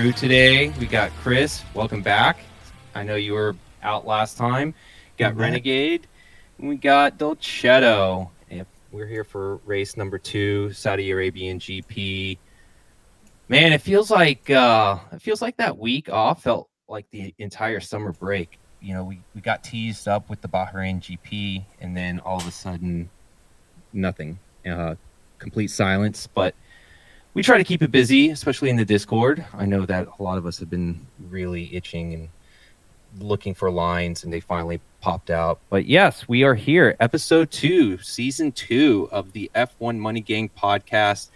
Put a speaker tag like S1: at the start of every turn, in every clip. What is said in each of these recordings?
S1: crew today. We got Chris. Welcome back. I know you were out last time. Got
S2: Mhm.
S1: Renegade. And we got Dolcetto. Yep, We're here for race number two, Saudi Arabian GP. Man, it feels like uh, it feels like that week off felt like the entire summer break. You know, we, we got teased up with the Bahrain GP, and then all of a sudden, nothing. Uh, complete silence. But we try to keep it busy, especially in the Discord. I know that a lot of us have been really itching and looking for lines, and they finally popped out. But yes, we are here, episode two, season two of the F1 Money Gang podcast,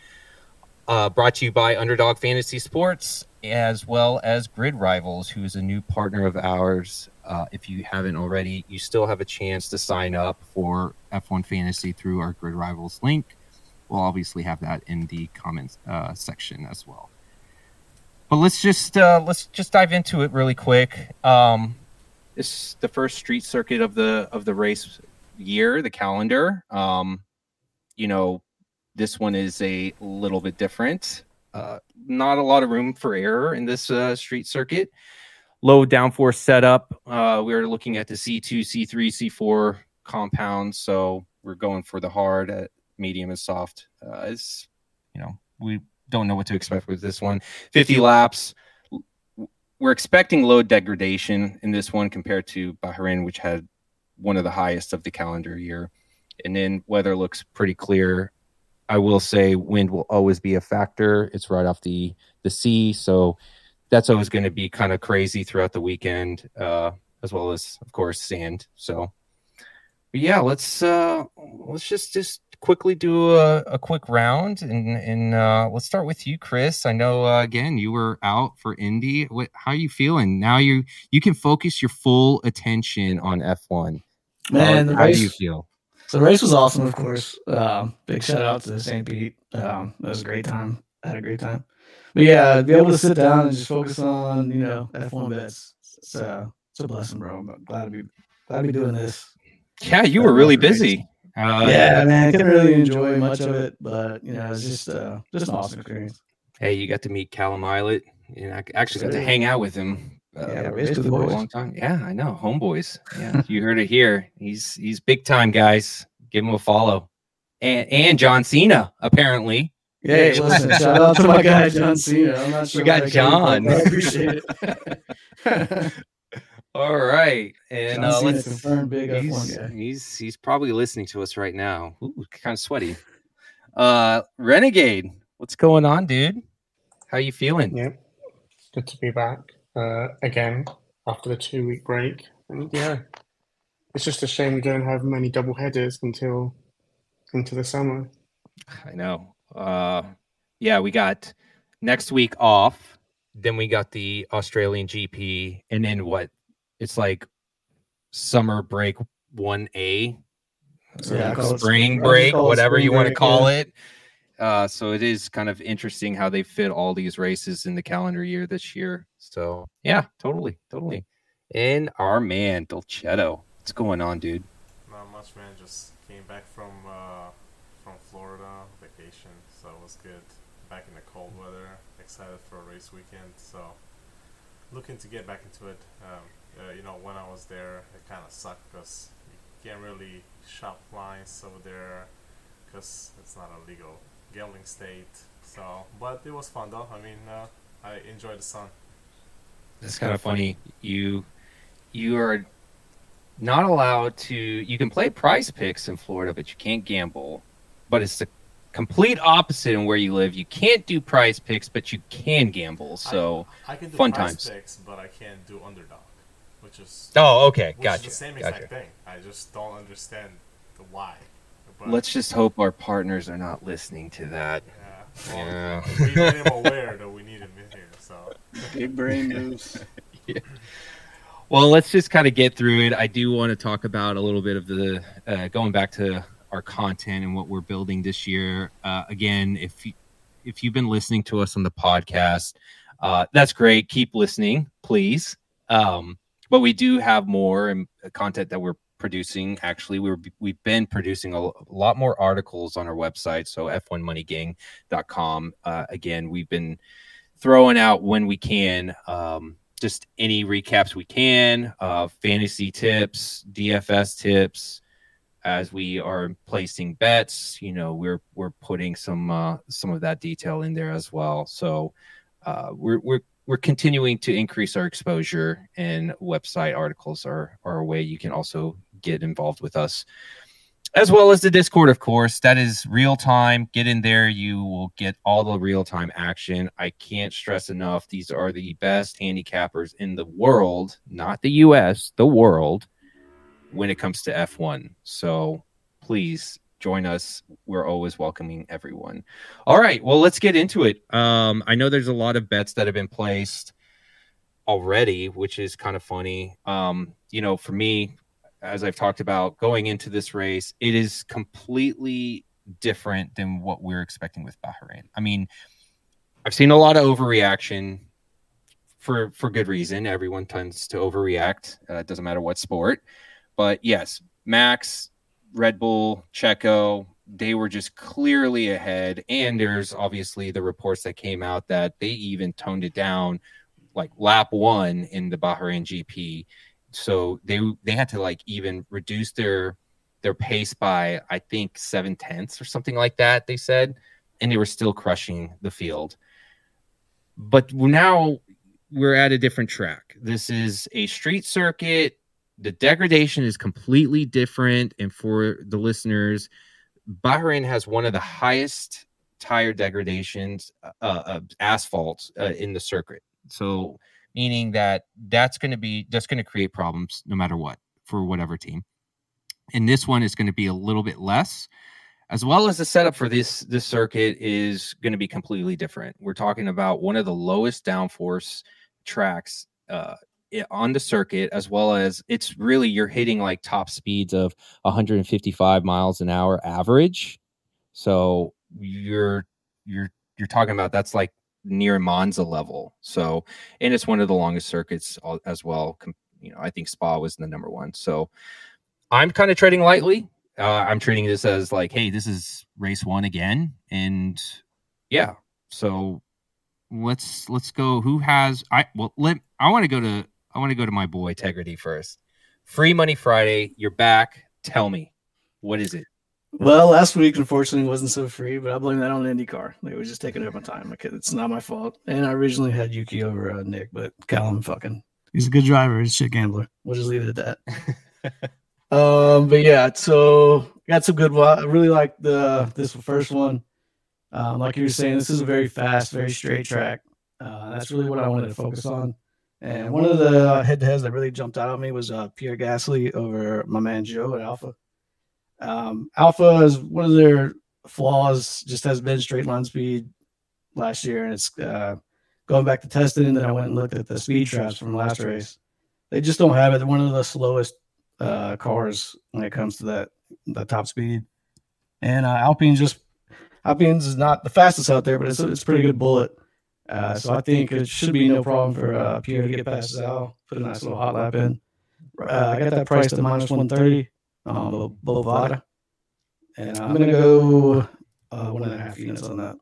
S1: uh, brought to you by Underdog Fantasy Sports, as well as Grid Rivals, who is a new partner of ours. Uh, if you haven't already, you still have a chance to sign up for F1 Fantasy through our Grid Rivals link. We'll obviously have that in the comments uh, section as well. But let's just uh, let's just dive into it really quick. Um, this is the first street circuit of the of the race year, the calendar. Um, you know, this one is a little bit different. Uh, not a lot of room for error in this uh, street circuit. Low downforce setup. Uh, we're looking at the C2, C3, C4 compounds, so we're going for the hard, uh, medium, and soft. Uh, it's you know we don't know what to expect with this one. 50 laps. We're expecting load degradation in this one compared to Bahrain, which had one of the highest of the calendar year. And then weather looks pretty clear. I will say wind will always be a factor. It's right off the the sea, so that's always going to be kind of crazy throughout the weekend, uh, as well as of course sand. So, but yeah, let's uh, let's just just quickly do a, a quick round and and uh, let's start with you, Chris. I know uh, again you were out for Indy. What how are you feeling now? You you can focus your full attention on F one.
S2: Man, the
S1: how
S2: race,
S1: do you feel?
S2: the race was awesome, of course. Um, big shout out to St. Pete. Um, it was a great time. I had a great time. But yeah, be able to sit down and just focus on you know F1 bets. It's, uh, it's a blessing, bro. I'm glad to be glad to be doing this.
S1: Yeah, you were really
S2: was great.
S1: busy. Uh,
S2: yeah, man, I couldn't really enjoy much of it, but you know, it's just uh, just an awesome experience.
S1: Hey, you got to meet Callum Ilott. And I actually got to hang out with him. Uh,
S2: Yeah,
S1: for
S2: race with
S1: a
S2: boys.
S1: long time. Yeah, I know, homeboys. Yeah, you heard it here. He's he's big time, guys. Give him a follow. And and John Cena apparently.
S2: Yeah, hey, listen, shout out to my guy John Cena. I'm not sure.
S1: We got
S2: what I can do,
S1: John.
S2: I appreciate it.
S1: All right, and uh, let's.
S2: confirmed big
S1: He's,
S2: guy.
S1: he's he's probably listening to us right now. Ooh, kind of sweaty. Uh, Renegade, what's going on, dude? How you feeling?
S3: Yeah, it's good to be back uh, again after the two week break. And yeah, it's just a shame we don't have many double headers until into the summer.
S1: I know. Uh, yeah, we got next week off. Then we got the Australian GP, and then what? It's like summer break one A,
S2: Yeah, I call it
S1: spring
S2: spring- I just
S1: break, whatever
S2: spring
S1: you want to call
S2: yeah.
S1: it. Uh, so it is kind of interesting how they fit all these races in the calendar year this year. So yeah, totally, totally. And our man Dolcetto, what's going on, dude?
S4: Not much, man. Just came back from uh, from Florida vacation, so it was good. Back in the cold weather, excited for a race weekend. So looking to get back into it. Um, uh, you know, when I was there, it kind of sucked because you can't really shop lines over there because it's not a legal gambling state. So, but it was fun though. I mean, uh, I enjoyed the sun.
S1: It's kind of funny. You you are not allowed to. You can play Prize Picks in Florida, but you can't gamble. But it's the complete opposite in where you live. You can't do Prize Picks, but you can gamble. So
S4: I can do
S1: Fun
S4: price
S1: times.
S4: picks, but I can't do underdog, which is
S1: oh, okay,
S4: which
S1: gotcha,
S4: is the same exact
S1: gotcha.
S4: thing. I just don't understand the why. But,
S1: Let's just hope our partners are not listening to that.
S4: yeah, well,
S1: Yeah.
S4: we made him aware that we need him in here. So
S2: Big brain moves.
S1: Well, let's just kind of get through it. I do want to talk about a little bit of the uh, going back to our content and what we're building this year. Uh, again, if you, if you've been listening to us on the podcast, uh, that's great. Keep listening, please. Um, but we do have more and content that we're producing. Actually, we were, we've been producing a, lot more articles on our website. So f1moneygang.com. Uh, again, we've been throwing out when we can, um, just any recaps we can, uh, fantasy tips, DFS tips. As we are placing bets, you know, we're we're putting some uh, some of that detail in there as well. So uh, we're we're we're continuing to increase our exposure and website articles are, are a way you can also get involved with us. As well as the discord of course. That is real time. Get in there. You will get all the real time action. I can't stress enough these are the best handicappers in the world not the us the world when it comes to f1 so please join us. We're always welcoming everyone. All right, well, let's get into it. Um, I know there's a lot of bets that have been placed already, which is kind of funny. Um, you know, for me, as I've talked about going into this race, it is completely different than what we're expecting with Bahrain. I mean, I've seen a lot of overreaction for for good reason. Everyone tends to overreact. Uh, it doesn't matter what sport. But yes, Max Red Bull, Checo, they were just clearly ahead. And there's obviously the reports that came out that they even toned it down like lap one in the Bahrain GP. So they they had to like even reduce their their pace by I think seven tenths or something like that. They said, and they were still crushing the field. But now we're at a different track. This is a street circuit the degradation is completely different. And for the listeners, Bahrain has one of the highest tire degradations uh, uh, asphalt uh, in the circuit. So, meaning that that's going to be that's going to create problems no matter what for whatever team. And this one is going to be a little bit less, as well as the setup for this this circuit is going to be completely different. We're talking about one of the lowest downforce tracks uh, on the circuit as well as it's really you're hitting like top speeds of 155 miles an hour average. So you're you're you're talking about that's like near monza level. So and it's one of the longest circuits as well you know i think spa was the number one. So i'm kind of treading lightly. Uh, i'm treating this as like hey this is race one again and yeah. So let's let's go. Who has i well let i want to go to I want to go to my boy Tegrity first. Free Money Friday, you're back. Tell me, what is it?
S2: Well, last week unfortunately wasn't so free, but I blame that on IndyCar. They were just taking over my time. Okay, it's not my fault. And I originally had Yuki over uh, Nyck, but Callum fucking he's a good driver. He's a shit gambler. We'll just leave it at that. um, but yeah, so got some good. I really like the this first one. Um, like you were saying, this is a very fast, very straight track. Uh, that's really what I wanted to focus on. And one of the head to heads that really jumped out at me was uh, Pierre Gasly over my man Zhou at Alfa. Um, Alfa is one of their flaws, just has been straight line speed last year. And it's uh, going back to testing. And then I went and looked at the speed traps from last race. They just don't have it. They're one of the slowest uh, cars when it comes to that, that top speed. And uh, Alpine just, Alpine's is not the fastest out there, but it's, it's a pretty good bullet. Uh, so I think it should be no problem for uh, Pierre to get past Zal, put a nice little hot lap in. Uh, I got that price at minus 130, um, Bovada. And I'm going to go uh, one and a half units on that.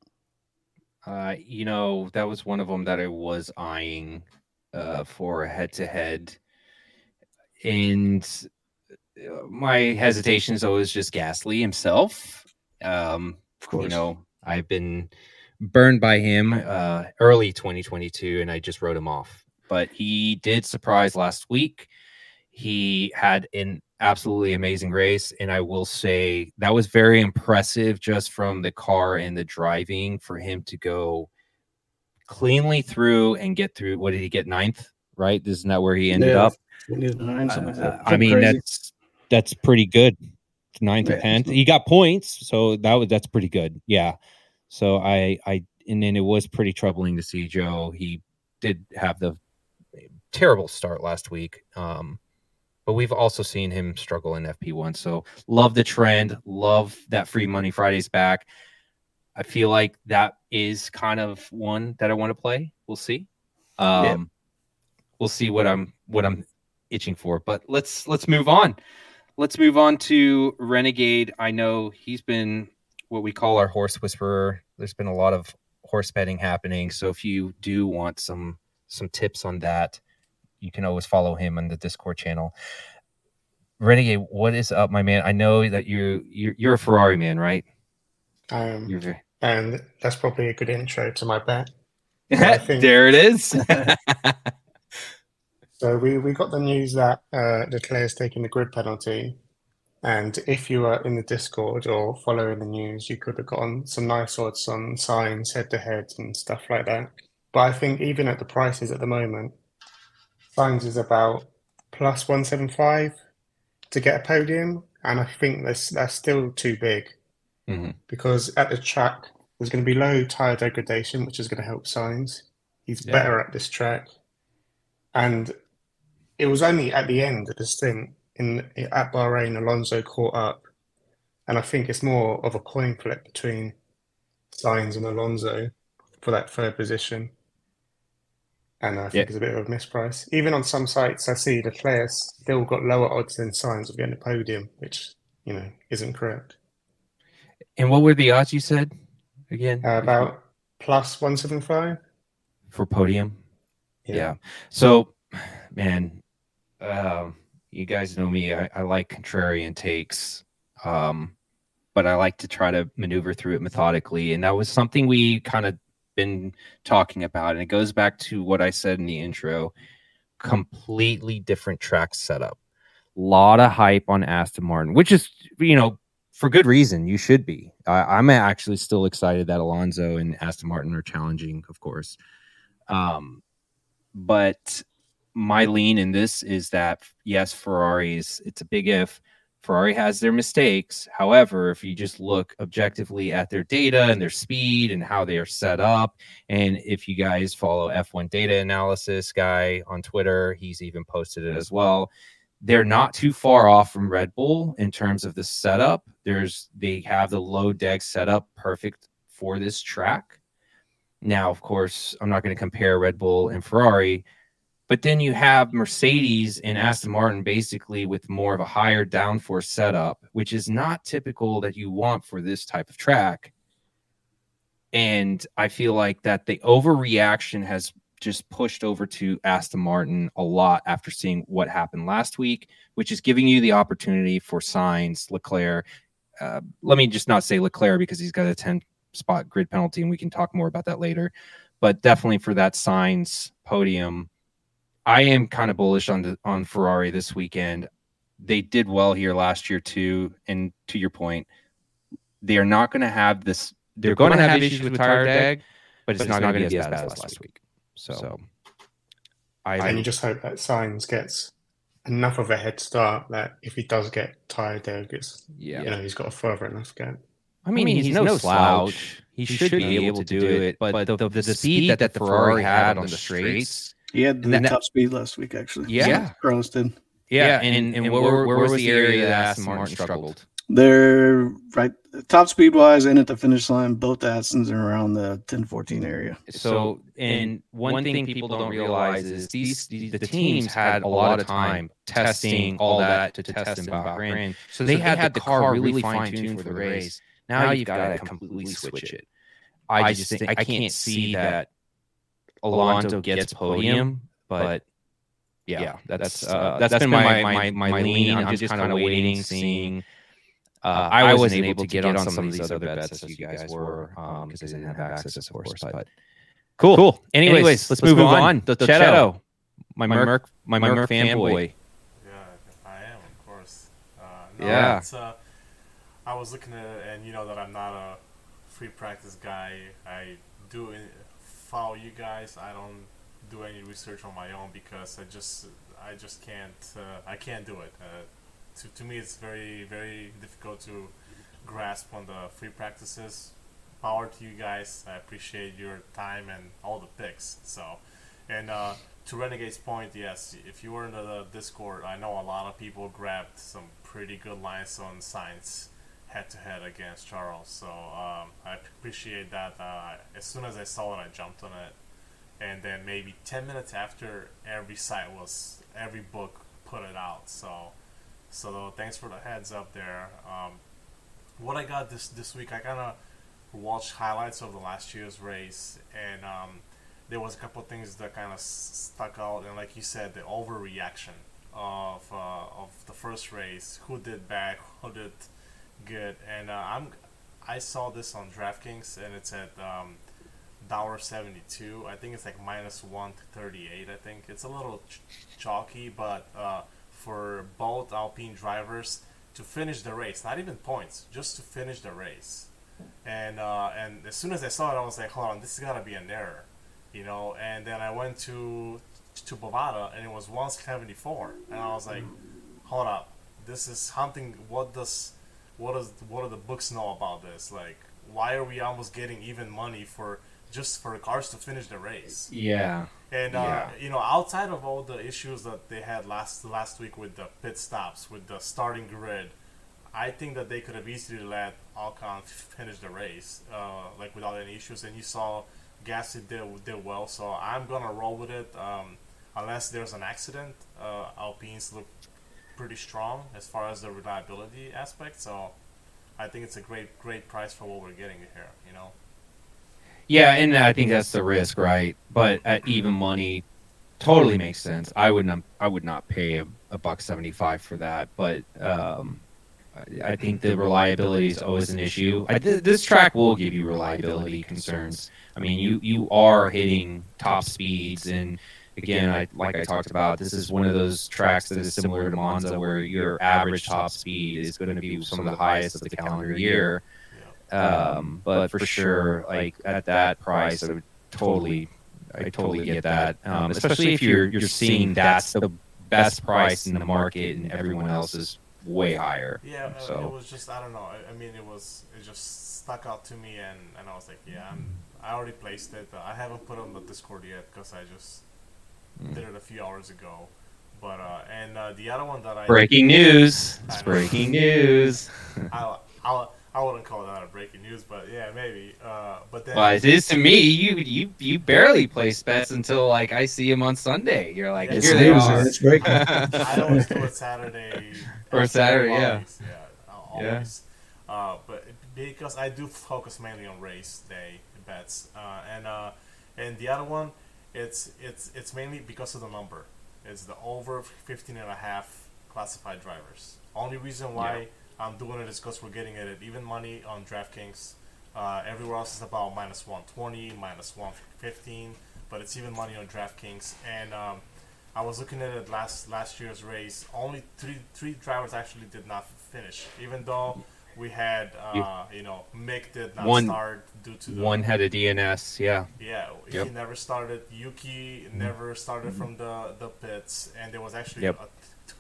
S1: Uh, you know, that was one of them that I was eyeing uh, for head to head. And uh, my hesitation is always just Gasly himself. Um, of course. You know, I've been burned by him uh, early 2022, and I just wrote him off. But he did surprise last week. He had an absolutely amazing race, and I will say that was very impressive just from the car and the driving for him to go cleanly through and get through. What did he get? Ninth, right? Isn't that where he ended yeah, up? Nine, uh, I mean, crazy. that's that's pretty good. Ninth yeah. or tenth. He got points, so that was that's pretty good. Yeah. So I, I, and then it was pretty troubling to see Zhou. He did have the terrible start last week. Um, but we've also seen him struggle in FP1. So love the trend. Love that free money Fridays back. I feel like that is kind of one that I want to play. We'll see. Um, yeah. We'll see what I'm what I'm itching for. But let's let's move on let's move on to Renegade. I know he's been what we call our horse whisperer. There's been a lot of horse betting happening, so if you do want some some tips on that, you can always follow him on the Discord channel. Renegade, what is up, my man? I know that you you're, you're a Ferrari man, right?
S3: Um,
S1: You're
S3: and that's probably a good intro to my bet. Think-
S1: there it is.
S3: So we, we got the news that uh, Leclerc's taking the grid penalty, and if you were in the Discord or following the news, you could have gotten some nice odds on Sainz head to head and stuff like that. But I think even at the prices at the moment, Sainz is about plus one seven five to get a podium, and I think that's that's still too big
S1: Mhm.
S3: because at the track there's going to be low tire degradation, which is going to help Sainz. He's
S1: Yeah.
S3: better at this track, and it was only at the end of the stint in at Bahrain Alonso caught up, and I think it's more of a coin flip between Sainz and Alonso for that third position. And I think
S1: Yeah.
S3: it's a bit of a misprice. Even on some sites, I see the players still got lower odds than Sainz of getting a podium, which you know isn't correct.
S1: and what were the odds you said again?
S3: Uh, about plus one seven five.
S1: for podium. Yeah. So, man, um, you guys know me. I, I like contrarian takes, um, but I like to try to maneuver through it methodically. And that was something we kind of been talking about. And it goes back to what I said in the intro completely different track setup. A lot of hype on Aston Martin, which is, you know, for good reason. You should be. I, I'm actually still excited that Alonso and Aston Martin are challenging, of course. Um, but my lean in this is that yes, Ferraris, it's a big if. Ferrari has their mistakes. However, if you just look objectively at their data and their speed and how they are set up, and if you guys follow F1 data analysis guy on Twitter, he's even posted it as well. They're not too far off from Red Bull in terms of the setup. There's they have the low deck setup perfect for this track. Now, of course, I'm not going to compare Red Bull and Ferrari, but then you have Mercedes and Aston Martin basically with more of a higher downforce setup, which is not typical that you want for this type of track. And I feel like that the overreaction has just pushed over to Aston Martin a lot after seeing what happened last week, which is giving you the opportunity for Sainz, Leclerc. Uh, let me just not say Leclerc because he's got a 10 spot grid penalty, and we can talk more about that later. But definitely for that Sainz podium, I am kind of bullish on the, on Ferrari this weekend. They did well here last year too, and to your point, they are not going to have this. They're, going to have issues with tire drag, but it's, not, going to be as bad as last week. So, I
S3: And you just hope that Sainz gets enough of a head start that if he does get tire there, it's
S1: yeah.
S3: you know he's got a further enough gap.
S1: I mean, he's, no slouch. He, should, be able to do it, but the, the, the speed that the Ferrari had on the straights,
S2: He had the
S1: And that-
S2: top speed last week, actually.
S1: Yeah.
S2: Carlos did.
S1: yeah, and, and where, where was the area that Aston Martin struggled?
S2: They're right top speed wise and at the finish line, both Astons are around the 10 14 area.
S1: So, and one thing people don't realize is these, these the teams had a lot of time testing all that to test in Bahrain. So they had the car really fine tuned for the race. Now you've got to completely switch it. I just think I can't see that Alonso gets podium, but yeah, that's uh, that's been my my my lean. I'm just kind of waiting, seeing. Uh, I wasn't able to get on some of these other bets as you guys were because I didn't have access, of course. But cool, cool. Anyways, let's, move, on. The Cheto, my Merc, my Merc fanboy.
S4: Yeah, I am, of course. Uh, no,
S1: Yeah.
S4: Uh, I was looking at it, and you know that I'm not a free practice guy. I do i- follow you guys. I don't do any research on my own because I just I just can't uh, I can't do it. Uh, to, to me, it's very very difficult to grasp on the free practices. Power to you guys. I appreciate your time and all the picks. So, and uh, to Renegade's point, yes, if you were in the Discord, I know a lot of people grabbed some pretty good lines on Sainz head to head against Charles. So um, I appreciate that. Uh, as soon as I saw it, I jumped on it, and then maybe ten minutes after, every site was every book put it out. So So thanks for the heads up there. Um, what I got this this week, I kind of watched highlights of the last year's race, and um, there was a couple things that kind of stuck out. And like you said, the overreaction of uh, of the first race, who did bad, who did good, and uh, I'm I saw this on DraftKings, and it's at um, dollar seventy two. I think it's like minus one thirty eight. I think it's a little ch- chalky, but uh, for both Alpine drivers to finish the race, not even points, just to finish the race. And uh, and as soon as I saw it, I was like, hold on, this has got to be an error, you know. And then I went to to Bovada, and it was 174, and I was like, hold up, this is something. What does what does what do the books know about this? Like, why are we almost getting even money for just for cars to finish the race?
S1: Yeah.
S4: And uh,
S1: Yeah.
S4: you know, outside of all the issues that they had last last week with the pit stops, with the starting grid, I think that they could have easily let Ocon finish the race, uh, like without any issues. And you saw Gasly did did well, so I'm gonna roll with it. Um, unless there's an accident, uh, Alpines look pretty strong as far as the reliability aspect. So I think it's a great great price for what we're getting here. You know.
S1: Yeah, and I think that's the risk, right? But at even money, totally makes sense. I would not, I would not pay a, a buck seventy five for that. But um, I, I think the reliability is always an issue. I, th- this track will give you reliability concerns. I mean, you you are hitting top speeds, and again, I like I talked about, this is one of those tracks that is similar to Monza, where your average top speed is going to be some of the highest of the calendar year. Um, but for sure, like at that price, I would totally, I totally get that. Um, especially if you're you're seeing that's the best price in the market, and everyone else is way higher.
S4: Yeah,
S1: So-
S4: it was just I don't know. I, I mean, it was it just stuck out to me, and, and I was like, yeah, I'm, I already placed it. I haven't put it on the Discord yet because I just. Did it a few hours ago. But uh, and uh, the other one that I
S1: Breaking news!
S4: I
S1: It's
S4: know.
S1: breaking news.
S4: I, I, I wouldn't call that a breaking news, but yeah, maybe. Uh, but then
S1: Well, it is to me. You you you barely place bets until like I see them on Sunday. You're like,
S4: Yeah,
S2: It's
S1: here they
S2: news,
S1: are.
S2: it's breaking.
S4: I always do it Saturday.
S1: Or Saturday, yeah.
S4: always, yeah, al-
S1: Yeah.
S4: always. Uh, but because I do focus mainly on race day bets, uh, and uh, and the other one, it's it's it's mainly because of the number. It's the over 15 and a half classified drivers. Only reason why I'm doing it is because we're getting it at even money on DraftKings. Uh, everywhere else is about minus 120, minus 115, but it's even money on DraftKings. And um, I was looking at it last last year's race. Only three three drivers actually did not finish, even though we had uh, you know Mick did not
S1: One-
S4: start due to the
S1: One had a DNS. Yeah.
S4: yeah,
S1: Yep.
S4: he never started. Yuki never started from the, the pits, and there was actually
S1: Yep.
S4: a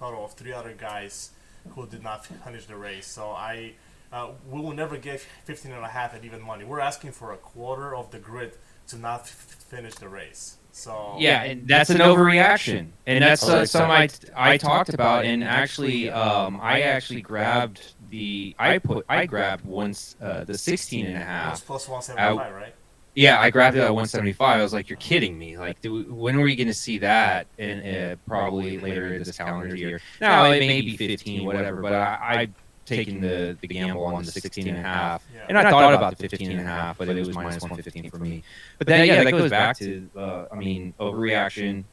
S4: total of three other guys who did not finish the race. So I, uh, we will never get 15 and a half at even money. We're asking for a quarter of the grid to not f- finish the race. So
S1: Yeah, and that's an overreaction, and that's uh, something I I talked about. And actually, um, I actually grabbed the I put I grabbed once uh, the 16 and a
S4: it was
S1: half.
S4: plus 175, right?
S1: Yeah, I grabbed it at 175. I was like, "You're kidding me! Like, do we, when are we going to see that?" And uh, probably later in this calendar year. Now it may be 15, whatever, but I, I taking the the gamble on the 16 and a half.
S4: Yeah.
S1: And I thought about the 15 and a half, but it was minus 115 for me. But then, yeah, that goes back to, uh, I mean, overreaction.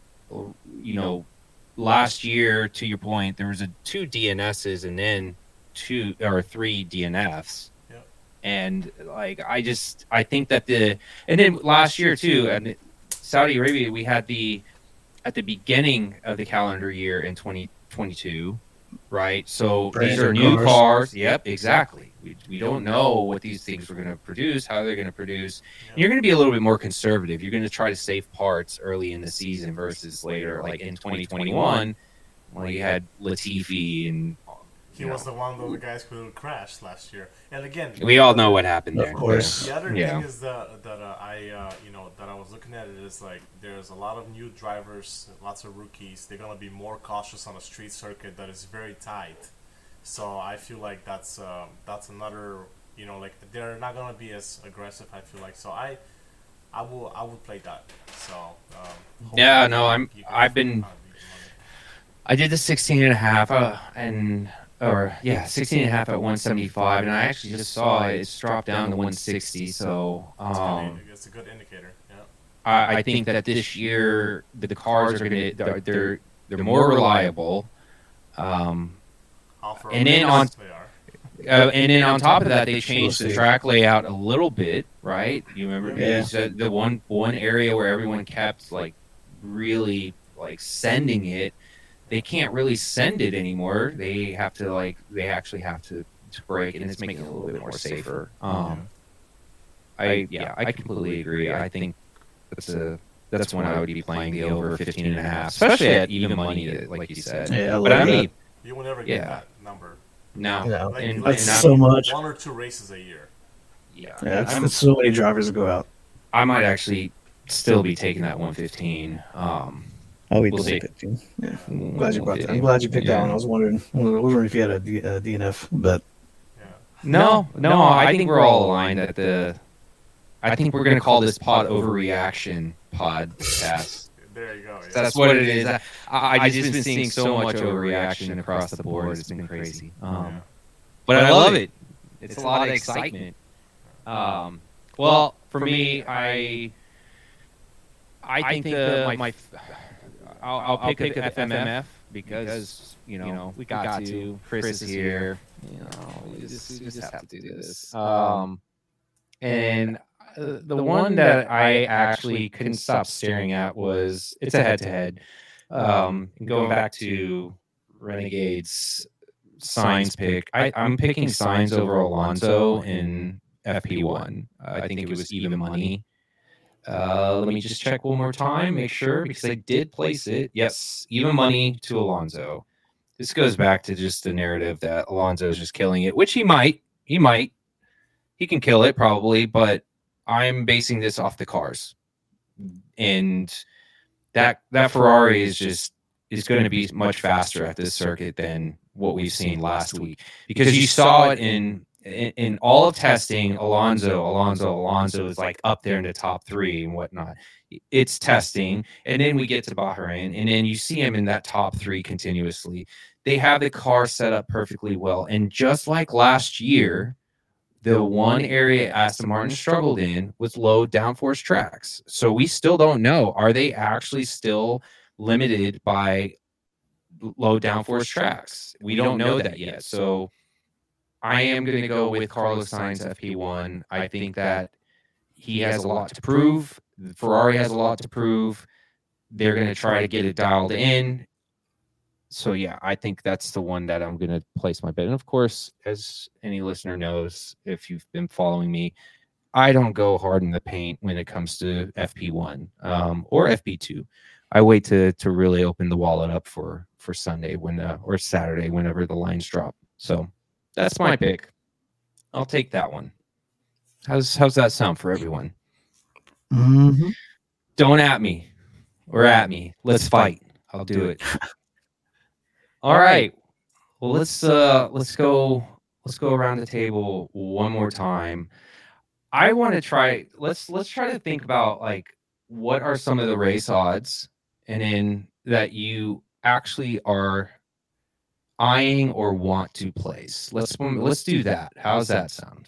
S1: You know, last year, to your point, there was a two DNSs and then two or three DNFs.
S4: Yep.
S1: And like, I just, I think that the, and then last year too, and Saudi Arabia, we had the, at the beginning of the calendar year in 2022, right? So
S2: Brand
S1: these are
S2: new cars.
S1: cars. Yep, exactly. We, we don't know what these things are going to produce, how they're going to produce.
S4: Yeah.
S1: You're going to be a little bit more conservative. You're going to try to save parts early in the season versus later. Like in 2021, well, you had Latifi, and
S4: He
S1: you
S4: was the one of the guys who crashed last year. And again,
S1: we all know what happened
S2: Of
S1: there.
S2: course.
S4: The other
S1: Yeah.
S4: thing is that that uh, I uh, you know that I was looking at it is like there's a lot of new drivers, lots of rookies. They're gonna be more cautious on a street circuit that is very tight. So I feel like that's uh, that's another you know like they're not gonna be as aggressive. I feel like so I I will I will play that. So um,
S1: Yeah, no, I'm. I've been-
S4: find the money.
S1: I did the 16 and a half, uh, and or yeah, 16 and a half at 175, and I actually just saw it's dropped down to 160. So
S4: It's, a
S1: um,
S4: good, it's a good indicator. Yeah.
S1: I, I think that this year the, the cars are gonna they're they're, they're more reliable. Um, And then on- uh, and then on top of that, they changed
S2: We'll
S1: the track layout a little bit, right? You remember
S2: Yeah.
S1: you said the one one area where everyone kept like really like sending it. They can't really send it anymore. They have to like they actually have to, to break it, and it's making it a little bit more safer. Um, I yeah, I completely agree. I think that's a that's one I would be playing the over 15 and a half, especially at even money, like you said.
S2: Yeah, I
S1: But I
S2: love
S1: mean,
S4: You will never get
S1: Yeah.
S4: that number.
S1: no,
S2: Yeah,
S4: Like,
S1: and-
S2: that's
S1: and
S2: so much.
S4: one or two races a year.
S1: yeah,
S2: Yeah, it's,
S1: I'm-
S2: so many drivers that go out.
S1: I might actually still be taking that 115. Um,
S2: Oh, we
S1: We'll see.
S2: 15. Yeah.
S1: I'm
S2: I'm glad you brought that. I'm glad you picked that one. I was wondering, I was wondering if you had a, D, a DNF, but
S4: Yeah.
S1: No, no, I think we're all aligned at the. I think we're gonna call this pod overreaction podcast.
S4: There you go. Yeah.
S1: That's what it is. I, I, I just been seeing so much overreaction across the board. It's been crazy. Um,
S4: Yeah.
S1: but I love it. It's a lot of excitement. Um, well, for me, I I think the my I'll, I'll pick a FMF because you know we got to. Chris is here. You know, we just, we just have to do this. Um, and uh, the one that I actually couldn't stop staring at was it's a head-to-head. Um, going back to Renegades Sainz pick. I, I'm picking Sainz over Alonso in FP1. I think it was even money. Uh, let me just check one more time, make sure, because I did place it. Yes, even money to Alonso. This goes back to just the narrative that Alonso is just killing it, which he might. He might. He can kill it probably, but I'm basing this off the cars. And that that Ferrari is just is going to be much faster at this circuit than what we've seen last week because you saw it in in, in all of testing. Alonso, Alonso, Alonso is like up there in the top three and whatnot. It's testing, and then we get to Bahrain, and then you see him in that top three continuously. They have the car set up perfectly well, and just like last year, the one area Aston Martin struggled in was low downforce tracks. So we still don't know are they actually still limited by low downforce tracks. We don't know that yet. So I am going to go with Carlos Sainz FP1. I think that he has a lot to prove. Ferrari has a lot to prove. They're going to try to get it dialed in. So yeah, I think that's the one that I'm going to place my bet. And of course, as any listener knows, if you've been following me, I don't go hard in the paint when it comes to FP1 um, or FP2. I wait to to really open the wallet up for for Sunday when uh, or Saturday whenever the lines drop. So that's my pick. I'll take that one. How's how's that sound for everyone?
S2: mm-hmm.
S1: Don't at me or at me. Let's fight. I'll do it. All right. Well, let's uh let's go let's go around the table one more time. I want to try let's let's try to think about like what are some of the race odds and then that you actually are eyeing or want to place. Let's let's do that. How's that sound?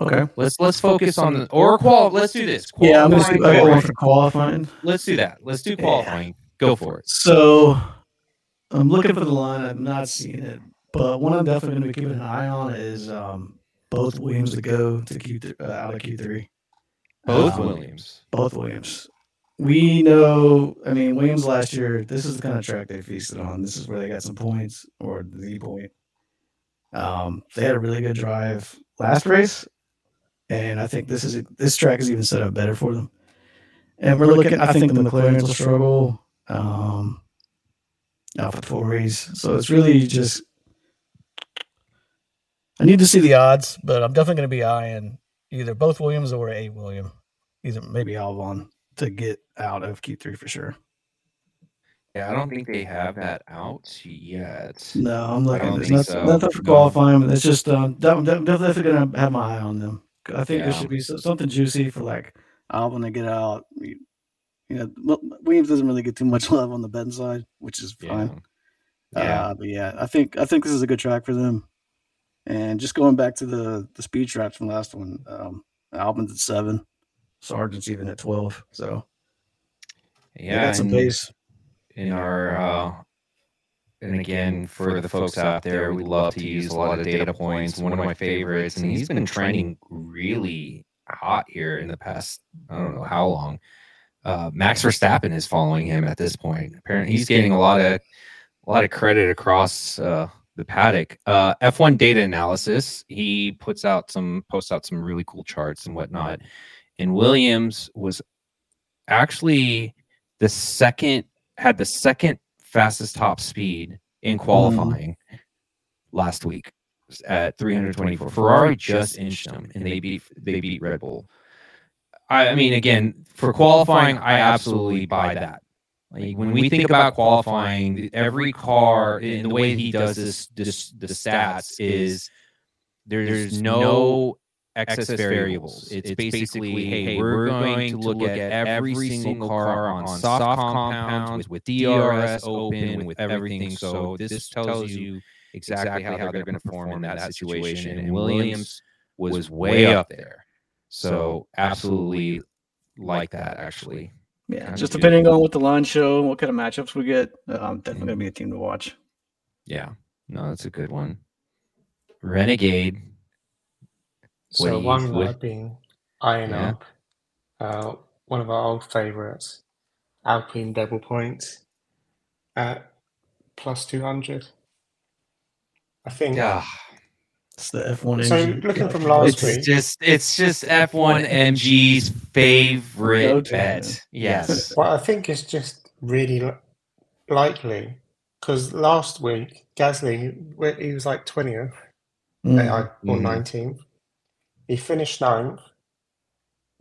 S2: Okay.
S1: Let's let's focus on the or qual. Let's do this.
S2: Yeah, I'm gonna
S1: Qualifying
S2: I got one
S1: qualifying.
S2: for qualifying.
S1: Let's do that. Let's do qualifying. Go for it.
S2: So I'm looking for the line. I'm not seeing it, but one I'm definitely going to be keeping an eye on is um, both Williams to go to Q th- uh, out of Q3.
S1: Both
S2: Um,
S1: Williams.
S2: Both Williams. We know. I mean, Williams last year. This is the kind of track they feasted on. This is where they got some points or the point. Um, they had a really good drive last race, and I think this is this track is even set up better for them. And we're looking. I think the McLarens will struggle. Um, AlphaTauris. So it's really just. I need to see the odds, but I'm definitely going to be eyeing either both Williams or a William, either maybe Albon to get out of Q3 for sure.
S1: Yeah, I don't think they have that out yet.
S2: No, I'm
S1: I
S2: looking.
S1: don't
S2: There's nothing,
S1: so.
S2: nothing for qualifying, but it's just um, def- def- definitely going to have my eye on them. I think there should be something juicy for like Albon to get out. You you know, Wil- Williams doesn't really get too much love on the betting side, which is
S1: Yeah.
S2: fine.
S1: Yeah.
S2: Uh, but yeah, I think I think this is a good track for them. And just going back to the the speed traps from last one, um, Albin's at seven, Sargeant's even at twelve. So
S1: Yeah,
S2: got some
S1: and
S2: pace.
S1: in our uh, and again for the folks out there, we love to use a lot of data points. One of my favorites, and he's been trending really hot here in the past. I don't know how long. Uh, Max Verstappen is following him at this point. Apparently, he's getting a lot of a lot of credit across uh, the paddock. Uh, F1 data analysis. He puts out some posts out some really cool charts and whatnot. And Williams was actually the second had the second fastest top speed in hmm. qualifying last week at 324. Ferrari just inched them, and they beat they beat Red Bull. I, I mean, again, for qualifying, I absolutely buy that. Like when we think about qualifying, every car in the way he does this, this the stats is there's no excess variables. It's basically, hey, we're going to look at every single car on soft compounds with DRS open with everything. So this tells you exactly how they're going to perform in that situation. And Williams was way up there. So absolutely like that actually.
S2: Yeah,
S1: Kinda
S2: just
S1: do.
S2: depending on what the line show, what kind of matchups we get, um, definitely gonna be a team to watch.
S1: Yeah. No, that's a good one. Renegade. What
S3: So
S1: you-
S3: one
S1: what-
S3: that I've been eyeing
S1: Yeah.
S3: up, uh, one of our old favourites, Alpine double points at plus two hundred. I think.
S1: Yeah.
S2: It's the F1
S3: So
S2: engine.
S3: looking from last
S1: It's
S3: week,
S1: just it's just F1 MG's favorite
S2: Go-to,
S1: bet.
S2: man.
S1: Yes.
S3: well, I think it's just really li- likely because last week Gasly he was like twentieth
S2: Mm.
S3: or
S1: Mhm.
S3: nineteenth. He finished ninth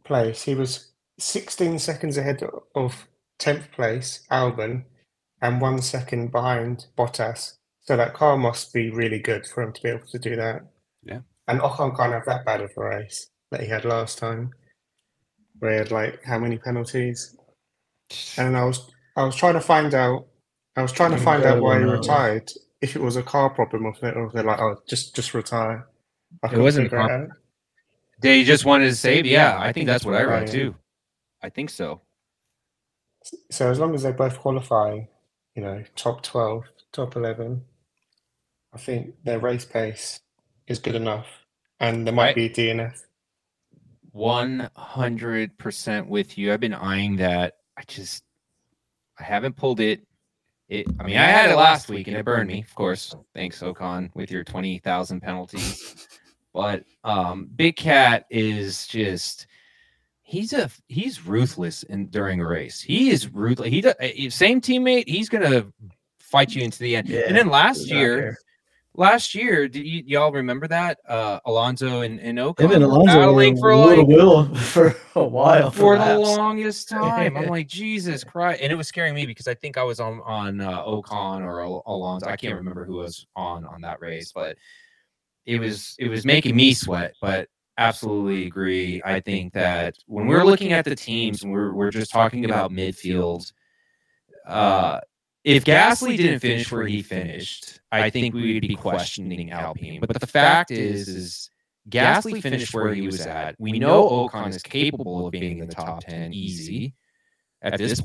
S3: place. He was sixteen seconds ahead of tenth place Albon, and one second behind Bottas. So that car must be really good for him to be able to do that.
S1: Yeah.
S3: And Ocon can't have that bad of a race that he had last time, where he had like how many penalties? And I was I was trying to find out I was trying to find out why he retired. If it was a car problem or if they- or if they're like, oh, just just retire.
S1: It wasn't a
S3: figure it
S1: car-. They just wanted to save. Yeah, I think that's what I
S3: Right.
S1: too. I think so.
S3: So as long as they both qualify, you know, top twelve, top eleven, I think their race pace is good enough, and there might
S1: Right.
S3: be a DNF.
S1: One hundred percent with you. I've been eyeing that. I just I haven't pulled it. It I mean I had it last week and it burned me, of course. Thanks, Ocon, with your twenty thousand penalties. but um Big Cat is just he's a he's ruthless in during a race. He is ruthless. He does, same teammate, he's gonna fight you into the end.
S2: Yeah,
S1: and then last year,
S2: there.
S1: last year, did you y'all remember that? Uh Alonso and, and Ocon
S2: Him and Alonso
S1: battling for like
S2: will for a while.
S1: for the longest time. I'm like, Jesus Christ. And it was scaring me because I think I was on on uh, Ocon or Al- Alonso. I can't remember who was on on that race, but it was it was making me sweat. But absolutely agree. I think that when we're looking at the teams and we're we're just talking about midfield, uh, if Gasly didn't finish where he finished, I think we would be questioning Alpine. But the fact is, is Gasly finished where he was at. We know Ocon is capable of being in the top 10 easy at this.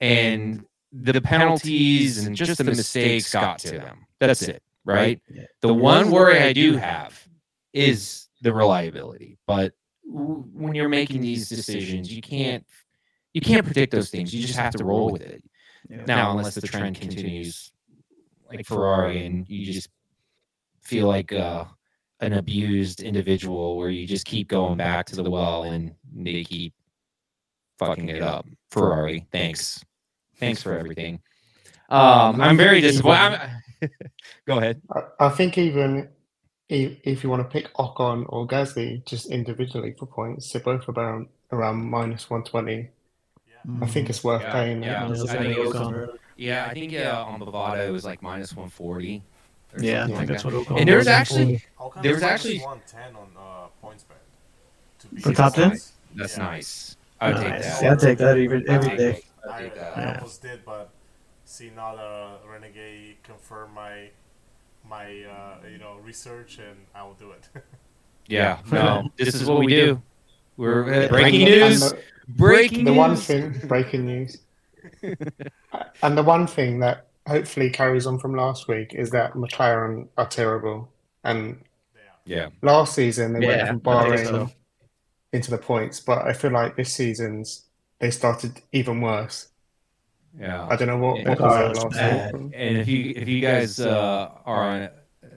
S1: And the penalties and just the mistakes got to them. That's it, right?
S2: Yeah.
S1: The one worry I do have is the reliability. But w- when you're making these decisions, you can't you can't predict those things. You just have to roll with it.
S2: Yeah.
S1: Now, unless the trend continues like Ferrari and you just feel like uh, an abused individual where you just keep going back to the well and they keep fucking it up. Ferrari, thanks. Thanks for everything. Um, I'm very disappointed. I'm- Go ahead.
S3: I, I think even if, if you want to pick Ocon or Gasly just individually for points, they're both around around minus one twenty. I think it's worth
S1: Yeah,
S3: paying.
S1: yeah.
S3: that.
S2: Just
S1: I think it's-
S2: Ocon.
S1: Yeah, I think uh, on Bovada it was like minus 140.
S2: Yeah, I think
S1: like
S2: that's
S1: that.
S2: what Ocon
S1: And there's actually There
S4: is
S1: actually-
S4: 110 on uh, PointsBet. To be
S2: For top 10?
S1: that's
S4: Yeah.
S1: nice. I would take that.
S2: Yeah, I'd take that every
S1: I'd
S2: every
S1: take I'd
S4: I,
S1: take that.
S4: I
S2: Yeah.
S4: almost did, but see now the Renegade confirm my my uh, you know research, and I will do it.
S1: Yeah, no, this is what we do. We're uh, breaking news.
S3: the-
S1: Breaking
S3: the
S1: news.
S3: one thing breaking news and the one thing that hopefully carries on from last week is that McLaren are terrible and
S4: yeah.
S1: Yeah,
S3: last season they went from
S2: I think
S3: Bahrain
S2: so.
S3: into the points but I feel like this season's they started even worse
S1: yeah.
S3: I don't know what,
S1: Yeah.
S3: what was that last
S2: bad.
S3: week
S1: And if you if you guys uh, are on,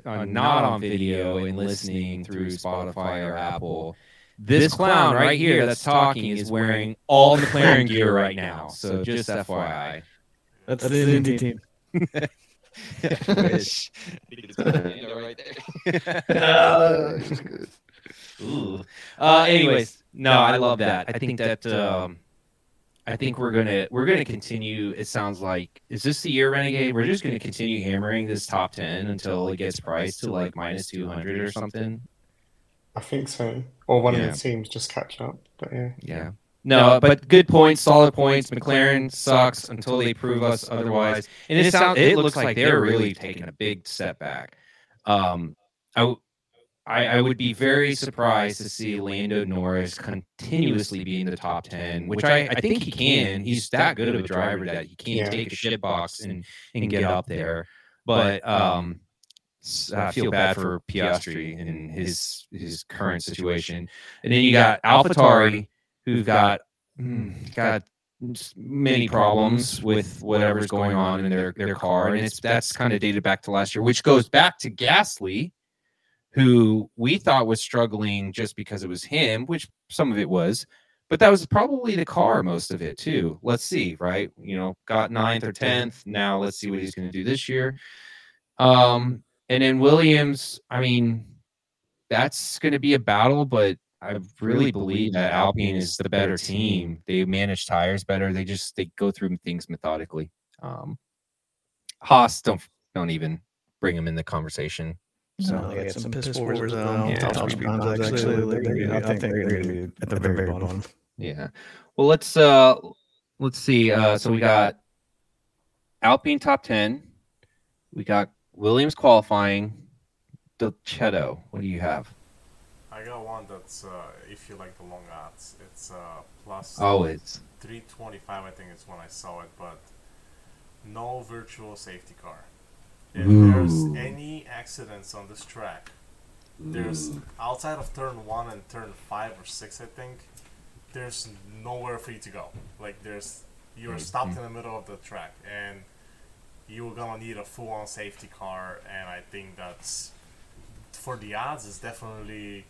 S1: on not on video and listening through Spotify or Apple, this clown right here that's talking is wearing all the McLaren gear right now. So just FYI.
S2: That's, That's the Indy team.
S1: Wish.
S2: Uh,
S1: Ooh. Uh, anyways, no, I love that. I think that um, I think we're gonna we're gonna continue. It sounds like is this the year, Renegade? We're just gonna continue hammering this top ten until it gets priced to like minus two hundred or something.
S3: I think so or one
S1: Yeah.
S3: of the teams just catch up but yeah
S1: Yeah. No, but good points, solid points. McLaren sucks until they prove us otherwise. And it sounds, it looks like they're really taking a big step back. Um, I, w- I, I would be very surprised to see Lando Norris continuously be in the top ten, which I, I think he can. He's that good of a driver that he can
S3: Yeah.
S1: take a shit box and and get up there. But um, s- I feel bad for Piastri and his his current situation. And then you got AlphaTauri who've got mm, got many problems with whatever's going on in their their car, and it's that's kind of dated back to last year, which goes back to Gasly, who we thought was struggling just because it was him, which some of it was. But that was probably the car, most of it too. Let's see, right? You know, got ninth or tenth. Now let's see what he's going to do this year. Um, and then Williams, I mean, that's going to be a battle, but I really believe that Alpine is the better team. They manage tires better. They just they go through things methodically. Um, Haas don't don't even bring them in the conversation.
S2: So
S1: So
S2: they had some piss poor zone.
S1: Yeah.
S2: Top speed actually. They're gonna- I think they're going to be at the very bottom.
S1: yeah. Well, let's uh let's see. Uh, so we got Alpine top ten. We got Williams qualifying. Dolcetto, what do you have?
S4: I got one that's uh, if you like the long odds, it's uh, plus
S1: Oh, it's
S4: 325. I think it's when I saw it, but no virtual safety car. If
S1: Ooh.
S4: there's any accidents on this track, there's outside of turn one and turn five or six, I think. There's nowhere for you to go. Like there's you're mm-hmm. stopped in the middle of the track, and you're gonna need a full-on safety car. And I think that's for the odds is definitely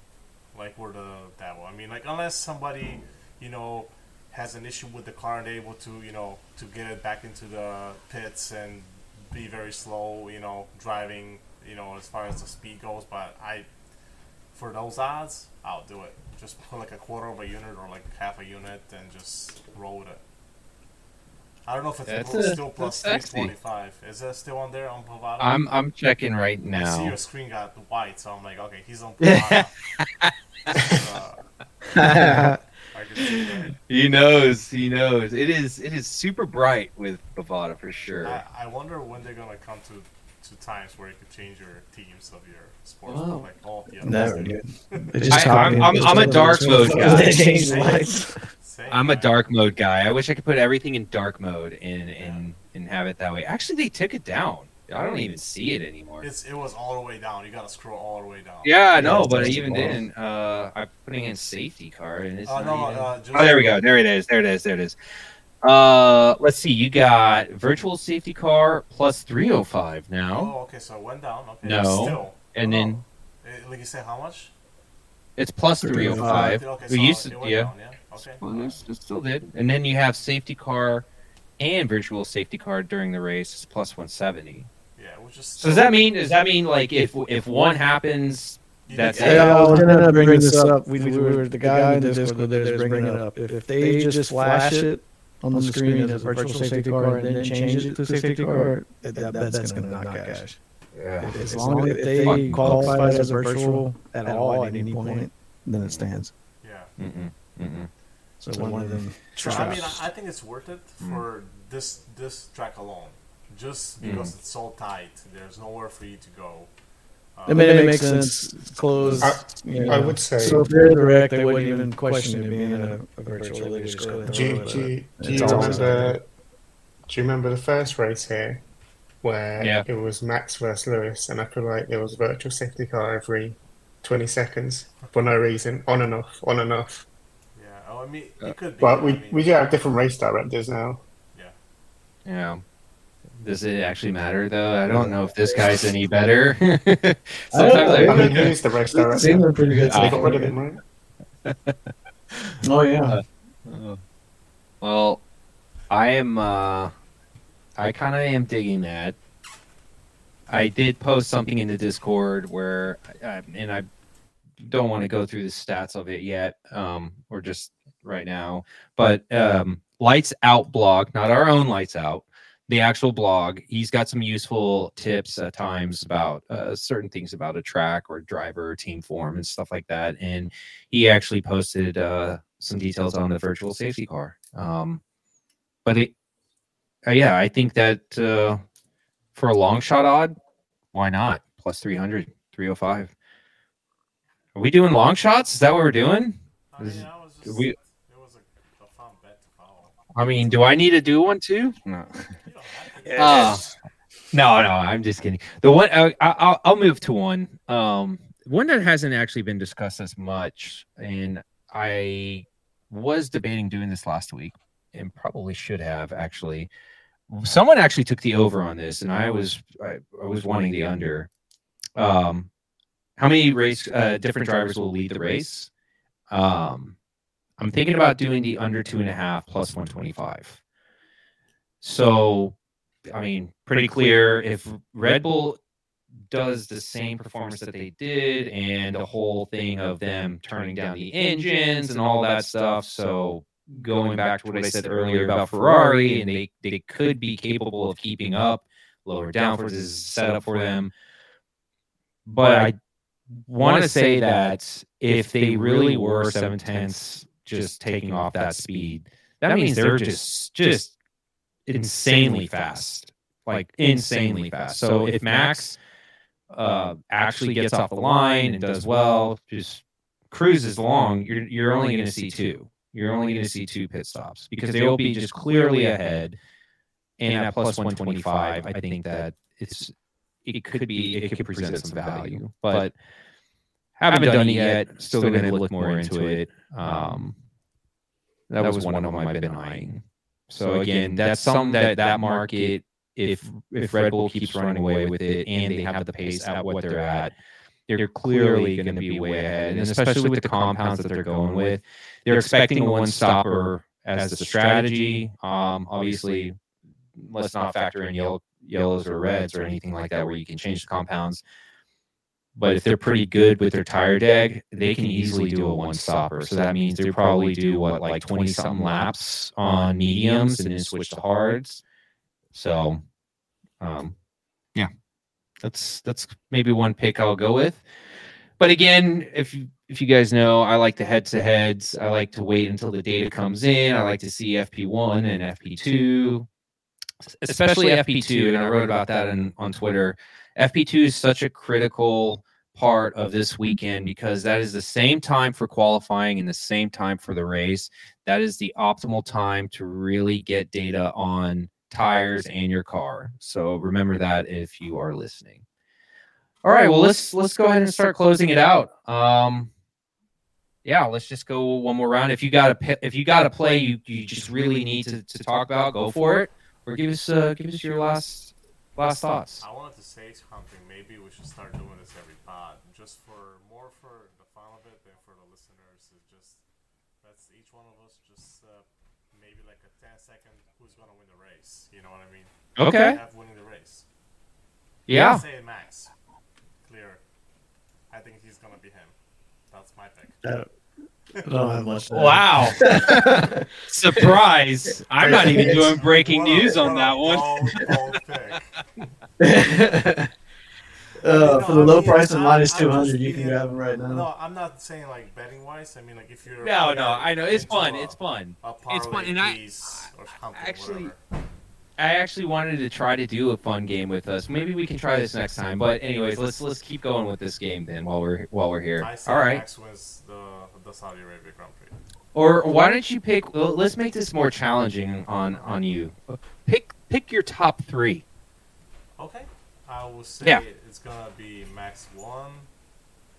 S4: like where the devil. I mean, like unless somebody, you know, has an issue with the car and able to, you know, to get it back into the pits and be very slow, you know, driving, you know, as far as the speed goes. But I, for those odds, I'll do it. Just put like a quarter of a unit or like half a unit and just roll with it. I don't know if it's
S1: That's
S4: still
S1: a-
S4: still plus
S1: sexy.
S4: twenty-five. Is that still on there on Bovada?
S1: I'm I'm checking right
S4: I see
S1: now.
S4: your screen got white, so I'm like, okay, he's on Bovada. uh, I can see that.
S1: He knows. He knows. It is. It is super bright with Bovada for sure.
S4: I, I wonder when they're gonna come to to times where you could change your teams of your sports,
S1: Wow.
S4: like all of the
S2: Never
S4: others.
S2: just
S1: I- I'm- I'm- I'm a dark mode guy.
S2: They change lights.
S4: Same,
S1: I'm a dark mode guy. I wish I could put everything in dark mode and and and have it that way. Actually, they took it down. I don't even see it anymore.
S4: It's it was all the way down. You gotta scroll all the way down.
S1: Yeah, I know,
S2: it's
S1: but I even
S2: wrong.
S1: didn't. Uh, I'm putting in safety car, and it's
S4: Oh no,
S1: even-
S4: uh, just,
S1: Oh, there we go. There it is. There it is. There it is. Uh, let's see. You got virtual safety car plus 305 now,
S4: Oh, okay, so it went down. Okay,
S1: No.
S4: still.
S1: and
S4: oh,
S1: then
S4: eh, like you said, how much?
S1: it's plus 305.
S4: Okay,
S1: We used to, yeah.
S4: down, yeah. Okay.
S1: Well, it's- it still did. And then you have safety car and virtual safety car during the race. It's plus 170.
S4: Yeah, which.
S1: So does that mean? Does that mean like if if one happens, that's
S4: think-
S1: it?
S2: Yeah, I was gonna bring this up. We, we were the guy in the Discord there is bringing it up. If they just flash it on the screen as a virtual safety car and then change it to safety car, that, that bet's gonna knock cash.
S1: Yeah.
S2: As long as if they qualify it as a virtual at all at any point, then it stands.
S4: Yeah.
S1: Mm-mm, mm-mm.
S2: So one of them.
S4: So, I mean. I I think it's worth it
S1: Mm.
S4: for this this track alone. Just
S1: Mm.
S4: because it's so tight. There's nowhere for you to go.
S2: I mean, it makes sense. It's closed.
S3: I-
S2: you
S3: I would say-
S2: So if they're in the wreck, they wouldn't even question it being a, a virtual. They just go ahead
S3: Do you,
S2: and
S3: do you, do you
S2: always
S3: remember? Do you remember the first race here, where
S1: Yeah.
S3: it was Max versus Lewis, and I feel like there was a virtual safety car every twenty seconds for no reason, on and off, on and off.
S4: Yeah. Oh, I mean, it could be.
S3: But
S4: I
S3: we
S4: mean,
S3: we do have different race directors now.
S1: Yeah. Yeah. Does it actually matter though? I don't know if this guy's any better.
S2: I don't
S1: Sometimes
S2: know.
S3: I
S1: I,
S3: mean, who is the race
S2: It
S3: director?
S2: seemed pretty good.
S3: They got rid of him, right?
S2: Oh yeah.
S1: well, I am. uh I kind of am digging that. I did post something in the Discord where, I, and I don't want to go through the stats of it yet, um, or just right now. But um, Lights Out blog, not our own Lights Out, the actual blog. He's got some useful tips at times about uh, certain things about a track or driver or team form and stuff like that. And he actually posted uh, some details on the virtual safety car. Um, but it, uh, yeah, I think that uh, for a long shot odd, why not? Plus 300, 305. Are we doing long shots? Is that what we're doing?
S4: I mean, I
S1: we-
S4: it was a, a fun bet to follow.
S1: I mean, do I need to do one too? No.
S4: You don't have to.
S1: Ah. No, no, I'm just kidding. The one uh, I, I'll, I'll move to one. Um, one that hasn't actually been discussed as much, and I was debating doing this last week, and probably should have actually. Someone actually took the over on this, and I was I, I was wanting the under. Um, how many race uh, different drivers will lead the race? Um, I'm thinking about doing the under two and a half plus 125. So I mean, pretty clear. If Red Bull does the same performance that they did, and the whole thing of them turning down the engines and all that stuff, so going back to what I said earlier about Ferrari, and they they could be capable of keeping up. Lower downforce is set up for them, but I want to say that if they really were seven tenths just taking off that speed, that means they're just just insanely fast, like insanely fast. So if Max uh, actually gets off the line and does well, just cruises along, you're you're only going to see two. You're only going to see two pit stops because they will be just clearly ahead. And at plus 125, I think that it's it could be it could present some value, but haven't done it yet. Still going to look more into it. Um, that was one of them I've been eyeing. So again, that's something that that market, if if Red Bull keeps running away with it and they have the pace at what they're at, they're clearly going to be way ahead. And especially with the compounds that they're going with, they're expecting a one stopper as the strategy. Um, obviously, let's not factor in yellow, yellows or reds or anything like that where you can change the compounds. But if they're pretty good with their tire deck, they can easily do a one stopper. So that means they probably do what, like 20 something laps on mediums and then switch to hards. So, um, yeah, that's that's maybe one pick I'll go with. But again, if you if you guys know, I like the head to heads. I like to wait until the data comes in. I like to see FP1 and FP2, especially FP2. And I wrote about that in, on Twitter. FP2 is such a critical part of this weekend because that is the same time for qualifying and the same time for the race. That is the optimal time to really get data on tires and your car. So remember that if you are listening. All right, well let's let's go ahead and start closing it out. Um yeah, let's just go one more round. If you got a if you got a play you, you just really need to, to talk about, go for it. Or give us uh, give us your last last thoughts.
S4: I wanted to say something. Maybe we should start doing this every pod, just for more for the fun of it than for the listeners. It's just that's each one of us just uh, maybe like a 10 second who's gonna win the race. You know what I mean?
S1: Okay.
S4: Have winning the race.
S1: Yeah.
S4: Say Max. Clear. I think he's gonna be him. That's my pick.
S2: Uh, I don't have much.
S1: Wow. Surprise. I'm not even doing breaking
S4: What
S1: news on that one.
S4: bold, bold pick.
S2: uh, for the low
S4: I mean,
S2: price of
S4: I'm-
S2: minus
S4: I'm
S2: two
S4: just
S2: hundred, you can
S4: being-
S2: grab them right now.
S4: No, I'm not saying like betting wise. I mean like if you're
S1: No, no, I know. It's fun.
S4: a-
S1: It's fun.
S4: a
S1: It's fun, and I-
S4: piece or
S1: actually-
S4: whatever.
S1: I actually wanted to try to do a fun game with us. Maybe we can try this next time. But anyways, let's let's keep going with this game then while we're while we're here.
S4: I
S1: All right.
S4: Max wins the the Saudi Arabia Grand Prix.
S1: Or why don't you pick? Well, let's make this more challenging on on you. Pick pick your top three.
S4: Okay. I will say
S1: Yeah.
S4: it's gonna be Max one.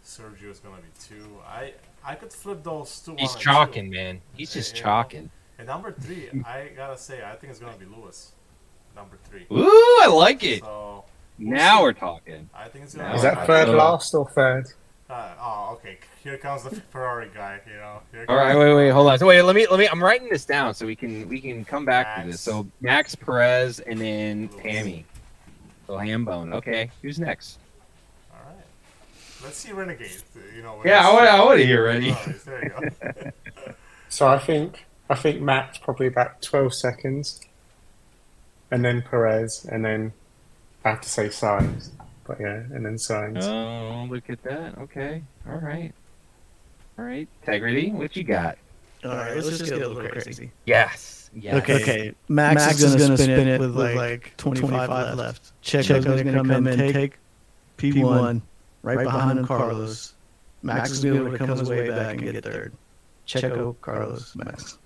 S4: Sergio is gonna be two. I I could flip those two.
S1: He's chalking,
S4: two.
S1: man. He's eh, just
S4: Yeah.
S1: chalking.
S4: And number three, I gotta say, I think it's gonna be Lewis. Number three.
S1: Ooh, I like it.
S4: So
S1: Now we're talking.
S4: I think it's gonna.
S3: Is that third
S1: So-
S3: last or third?
S4: Uh, oh, okay. Here comes the Ferrari guy. You know. Here
S1: All right,
S4: comes-
S1: wait, wait, hold on. So wait, let me let me. I'm writing this down so we can we can come back to this. So Max Perez and then Tammy. So Hambone. Okay, who's next?
S4: All right. Let's see Renegade. You know.
S1: Yeah, I want I want to hear
S4: Alright,
S1: ready.
S4: there you go.
S3: So I think I think Max probably about twelve seconds, and then Perez, and then I have to say Sainz, but yeah, and then Sainz.
S1: Oh, look at that. Okay, all right, all right. Integrity. What you got?
S2: All right, let's, just get a little crazy.
S1: Yes. Yes.
S2: Okay, okay. Max, is gonna, spin, it with like 25 left. Checo's gonna, come in and take P1 right behind him, Carlos. Max is gonna be able to come his way back and get third. Checo, Carlos, Max.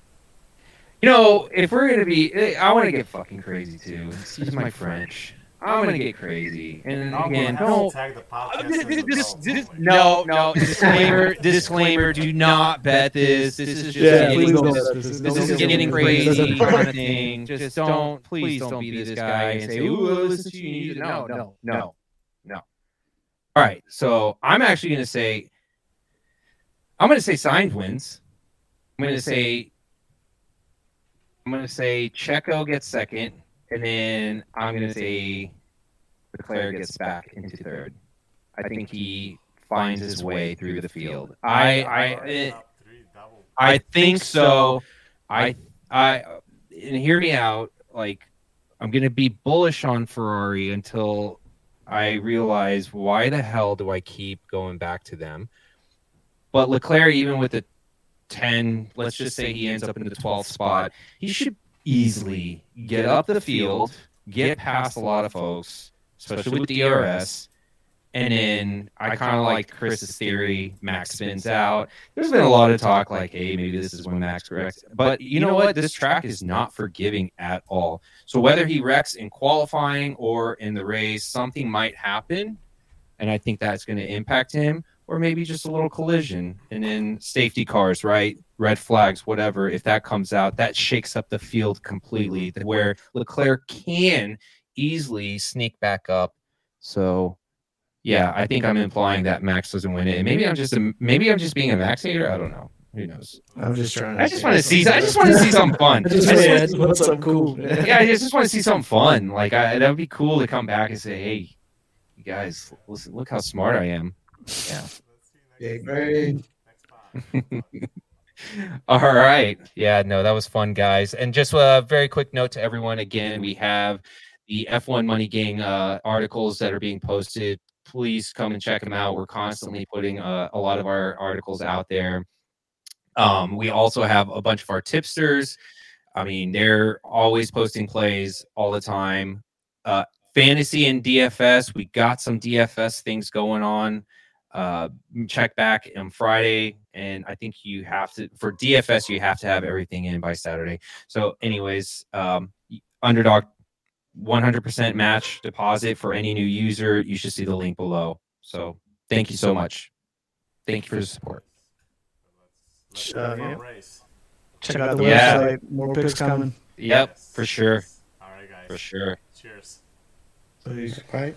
S1: You know, if we're gonna be, eh, I want to get fucking crazy too. Excuse my French. I'm gonna get crazy. And
S4: I'm
S1: again,
S4: gonna
S1: don't.
S4: tag the
S1: Uh,
S4: podcast.
S1: this-
S4: as
S1: this- this-
S4: adults
S1: this-
S4: only.
S1: no, no. Disclaimer. disclaimer. Do not bet this. This is just
S2: Yeah,
S1: getting,
S2: please don't
S1: this,
S2: bet this.
S1: this is getting crazy kind of thing. Just don't, please don't be this guy and say, "Ooh, listen to you." No, no, no, no. All right. So I'm actually gonna say, I'm gonna say Sainz wins. I'm gonna say, I'm gonna say Checo gets second, and then I'm gonna say Leclerc gets back into third. I think he finds his way through the field. I I
S4: Ferrari
S1: eh,
S4: top three, double.
S1: I think so. I I and hear me out. Like I'm gonna be bullish on Ferrari until I realize why the hell do I keep going back to them. But Leclerc, even with the ten, let's just say he ends up in the 12th spot, he should easily get up the field, get past a lot of folks, especially with DRS. And then I kind of like Chris's theory. Max spins out. There's been a lot of talk like, hey, maybe this is when Max wrecks. But you know what? This track is not forgiving at all. So whether he wrecks in qualifying or in the race, something might happen. And I think that's going to impact him. Or maybe just a little collision. And then safety cars, right? Red flags, whatever. If that comes out, that shakes up the field completely, where Leclerc can easily sneak back up. So yeah, I think I'm implying that Max doesn't win it, and maybe I'm just a, maybe I'm just being a Max hater. I don't know. Who knows?
S2: I'm just trying to.
S1: I just want to see. I just want to see something fun.
S2: I just
S1: I just-
S2: to put something cool.
S1: yeah, I just want to see something fun. Like I, that would be cool to come back and say, "Hey, you guys, listen, look how smart I am." Yeah.
S4: Let's see next
S2: Big brain.
S1: All right. Yeah, no, that was fun, guys. And just a very quick note to everyone. Again, we have the F1 Money Gang uh, articles that are being posted. Please come and check them out. We're constantly putting uh, a lot of our articles out there. Um, we also have a bunch of our tipsters. I mean, they're always posting plays all the time. Uh, fantasy and DFS, we got some DFS things going on uh check back on friday and i think you have to for dfs you have to have everything in by saturday so anyways um underdog 100% match deposit for any new user you should see the link below so thank you so much thank you for the support
S4: Let's, let's
S2: Uh,
S4: go for a
S2: yeah.
S4: race.
S2: Check out the
S1: Yeah.
S2: website. More picks coming.
S1: yep
S4: Yes,
S1: for sure
S4: yes. All right, guys.
S1: for sure
S4: Cheers.
S2: Peace.
S3: Right.